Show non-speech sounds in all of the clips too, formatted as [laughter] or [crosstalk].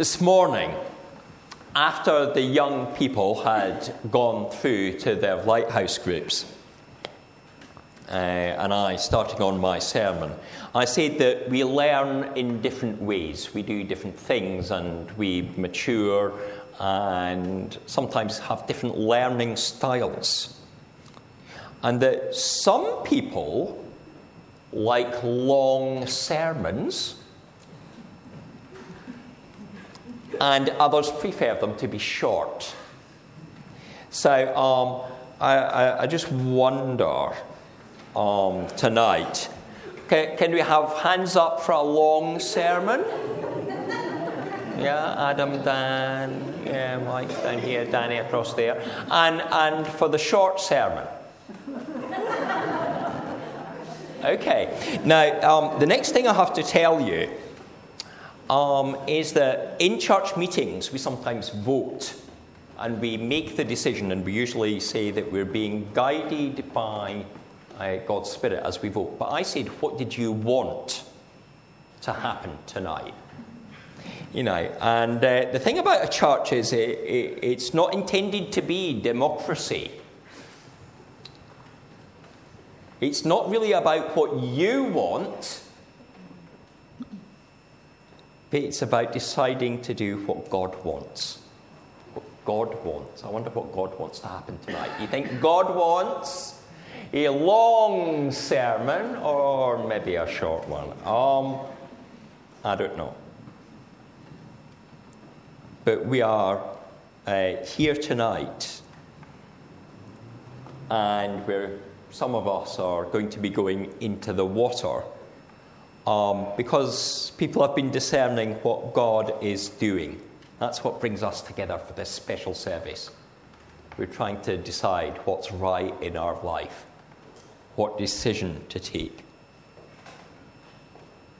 This morning, after the young people had gone through to their lighthouse groups, uh, and I starting on my sermon, I said that we learn in different ways. We do different things and we mature and sometimes have different learning styles. And that some people like long sermons, and others prefer them to be short. So um, I, I, I, just wonder um, tonight can, can, we have hands up for a long sermon? Yeah, Adam, Dan, yeah, Mike down here, Danny across there. And, and for the short sermon. Okay. Now, um, the next thing I have to tell you um, is that in church meetings we sometimes vote and we make the decision, and we usually say that we're being guided by uh, God's Spirit as we vote. But I said, What did you want to happen tonight? You know, and uh, the thing about a church is it, it, it's not intended to be democracy. It's not really about what you want, it's about deciding to do what God wants. What God wants. I wonder what God wants to happen tonight. You think God wants a long sermon or maybe a short one? Um, I don't know. But we are uh, here tonight and we're some of us are going to be going into the water um, because people have been discerning what God is doing. That's what brings us together for this special service. We're trying to decide what's right in our life, what decision to take.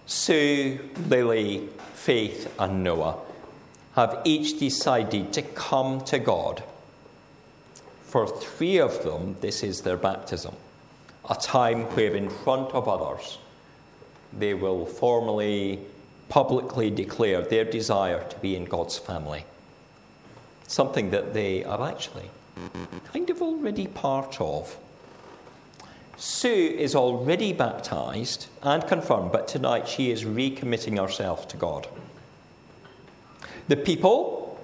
Sue, Lily, Faith, and Noah have each decided to come to God for three of them, this is their baptism, a time where, in front of others, they will formally, publicly declare their desire to be in God's family. Something that they are actually kind of already part of. Sue is already baptized and confirmed, but tonight she is recommitting herself to God. The people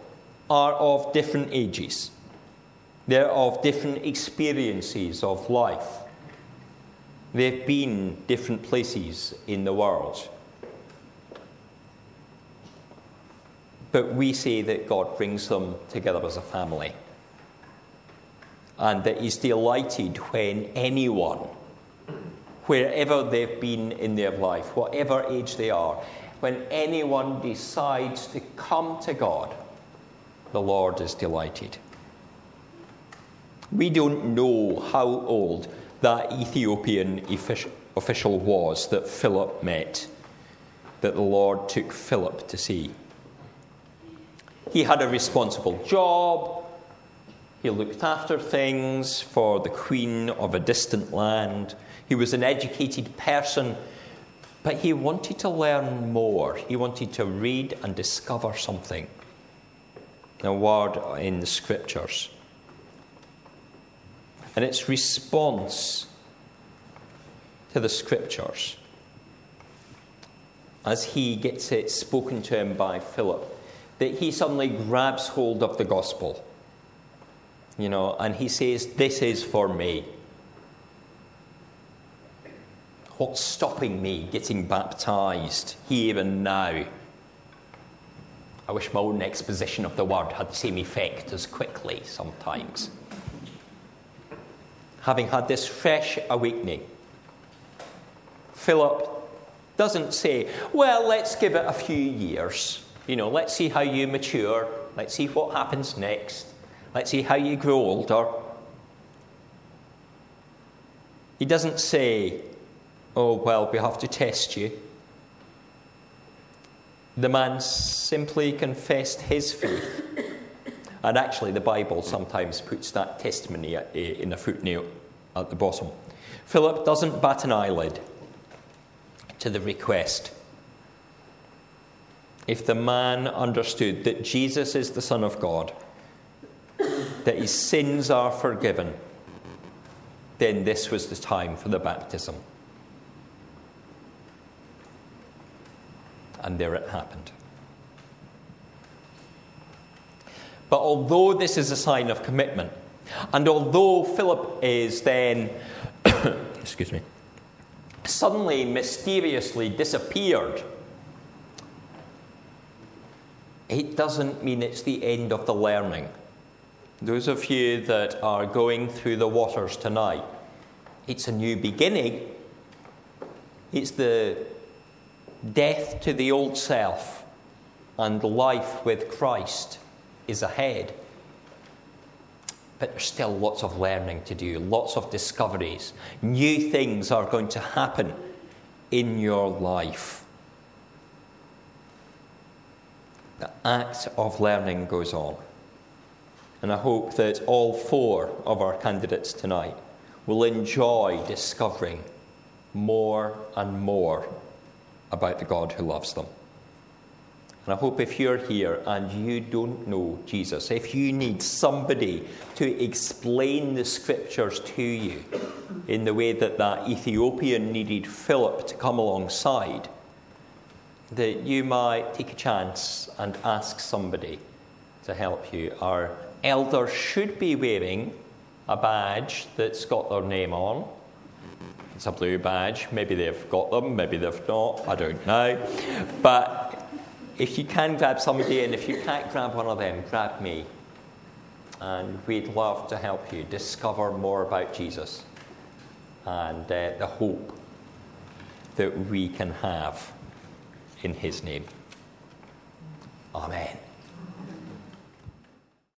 are of different ages. They're of different experiences of life. They've been different places in the world. But we say that God brings them together as a family. And that He's delighted when anyone, wherever they've been in their life, whatever age they are, when anyone decides to come to God, the Lord is delighted. We don't know how old that Ethiopian official was that Philip met, that the Lord took Philip to see. He had a responsible job. He looked after things for the queen of a distant land. He was an educated person, but he wanted to learn more. He wanted to read and discover something. A word in the scriptures and its response to the scriptures as he gets it spoken to him by Philip, that he suddenly grabs hold of the gospel, you know, and he says, This is for me. What's stopping me getting baptized here and now? I wish my own exposition of the word had the same effect as quickly sometimes having had this fresh awakening. Philip doesn't say, Well, let's give it a few years. You know, let's see how you mature. Let's see what happens next. Let's see how you grow older. He doesn't say, Oh, well, we have to test you. The man simply confessed his faith and actually, the Bible sometimes puts that testimony eh, in a footnote at the bottom. Philip doesn't bat an eyelid to the request. if the man understood that Jesus is the Son of God, that his sins are forgiven, then this was the time for the baptism. And there it happened. But although this is a sign of commitment, and although Philip is then, [coughs] excuse me, suddenly mysteriously disappeared, it doesn't mean it's the end of the learning. Those of you that are going through the waters tonight, it's a new beginning. It's the death to the old self and life with Christ is ahead. But there's still lots of learning to do, lots of discoveries. New things are going to happen in your life. The act of learning goes on. And I hope that all four of our candidates tonight will enjoy discovering more and more about the God who loves them. And I hope if you're here and you don't know Jesus, if you need somebody to explain the scriptures to you in the way that that Ethiopian needed Philip to come alongside, that you might take a chance and ask somebody to help you. Our elders should be wearing a badge that's got their name on. It's a blue badge. Maybe they've got them, maybe they've not. I don't know. But if you can grab somebody, and if you can't grab one of them, grab me. And we'd love to help you discover more about Jesus and uh, the hope that we can have in his name. Amen.